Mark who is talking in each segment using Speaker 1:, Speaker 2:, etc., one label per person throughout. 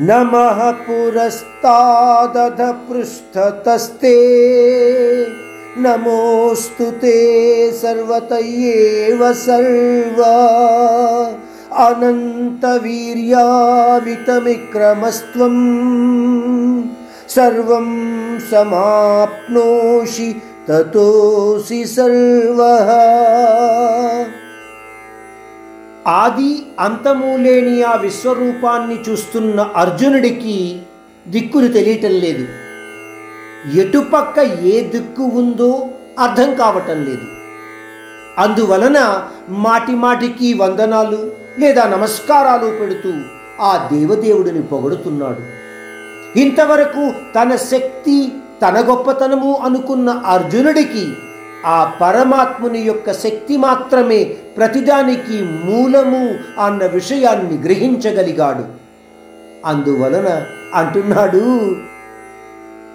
Speaker 1: नमः पुरस्तादध पृष्ठतस्ते नमोऽस्तु ते सर्वत एव सर्व। अनन्तवीर्यावितमिक्रमस्त्वं सर्वं समाप्नोषि ततोऽसि सर्वः ఆది అంతము లేని ఆ విశ్వరూపాన్ని చూస్తున్న అర్జునుడికి దిక్కులు తెలియటం లేదు. ఎటుపక్క ఏ దిక్కు ఉందో అర్థం కావటం లేదు. అందువలన మాటి మాటికి వందనాలు లేదా నమస్కారాలు పెడుతూ ఆ దేవదేవుడిని పొగడుతున్నాడు. ఇంతవరకు తన శక్తి తన గొప్పతనము అనుకున్న అర్జునుడికి ఆ పరమాత్ముని యొక్క శక్తి మాత్రమే ప్రతిదానికి మూలము అన్న విషయాన్ని గ్రహించగలిగాడు. అందువలన అంటున్నాడు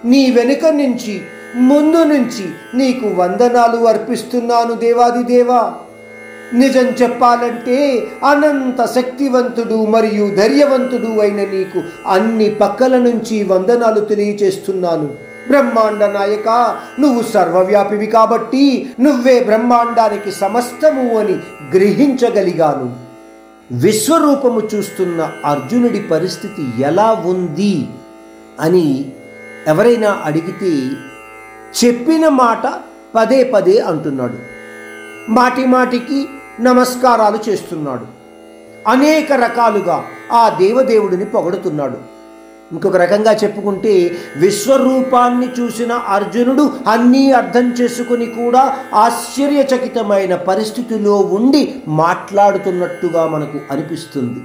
Speaker 1: నీ వెనుక నుంచి ముందు నుంచి నీకు వందనాలు అర్పిస్తున్నాను దేవాదిదేవా. నిజం చెప్పాలంటే అనంత శక్తివంతుడు మరియు ధైర్యవంతుడు అయిన నీకు అన్ని పక్కల నుంచి వందనాలు తెలియచేస్తున్నాను. బ్రహ్మాండ నాయక నువ్వు సర్వవ్యాపివి కాబట్టి నువ్వే బ్రహ్మాండానికి సమస్తము అని గ్రహించగలిగాను. విశ్వరూపము చూస్తున్న అర్జునుడి పరిస్థితి ఎలా ఉంది అని ఎవరైనా అడిగితే చెప్పిన మాట పదే పదే అంటున్నాడు. మాటి మాటికి నమస్కారాలు చేస్తున్నాడు. అనేక రకాలుగా ఆ దేవదేవుడిని పొగడుతున్నాడు. ఇంకొక రకంగా చెప్పుకుంటే విశ్వరూపాన్ని చూసిన అర్జునుడు అన్నీ అర్థం చేసుకుని కూడా ఆశ్చర్యచకితమైన పరిస్థితిలో ఉండి మాట్లాడుతున్నట్టుగా మనకు అనిపిస్తుంది.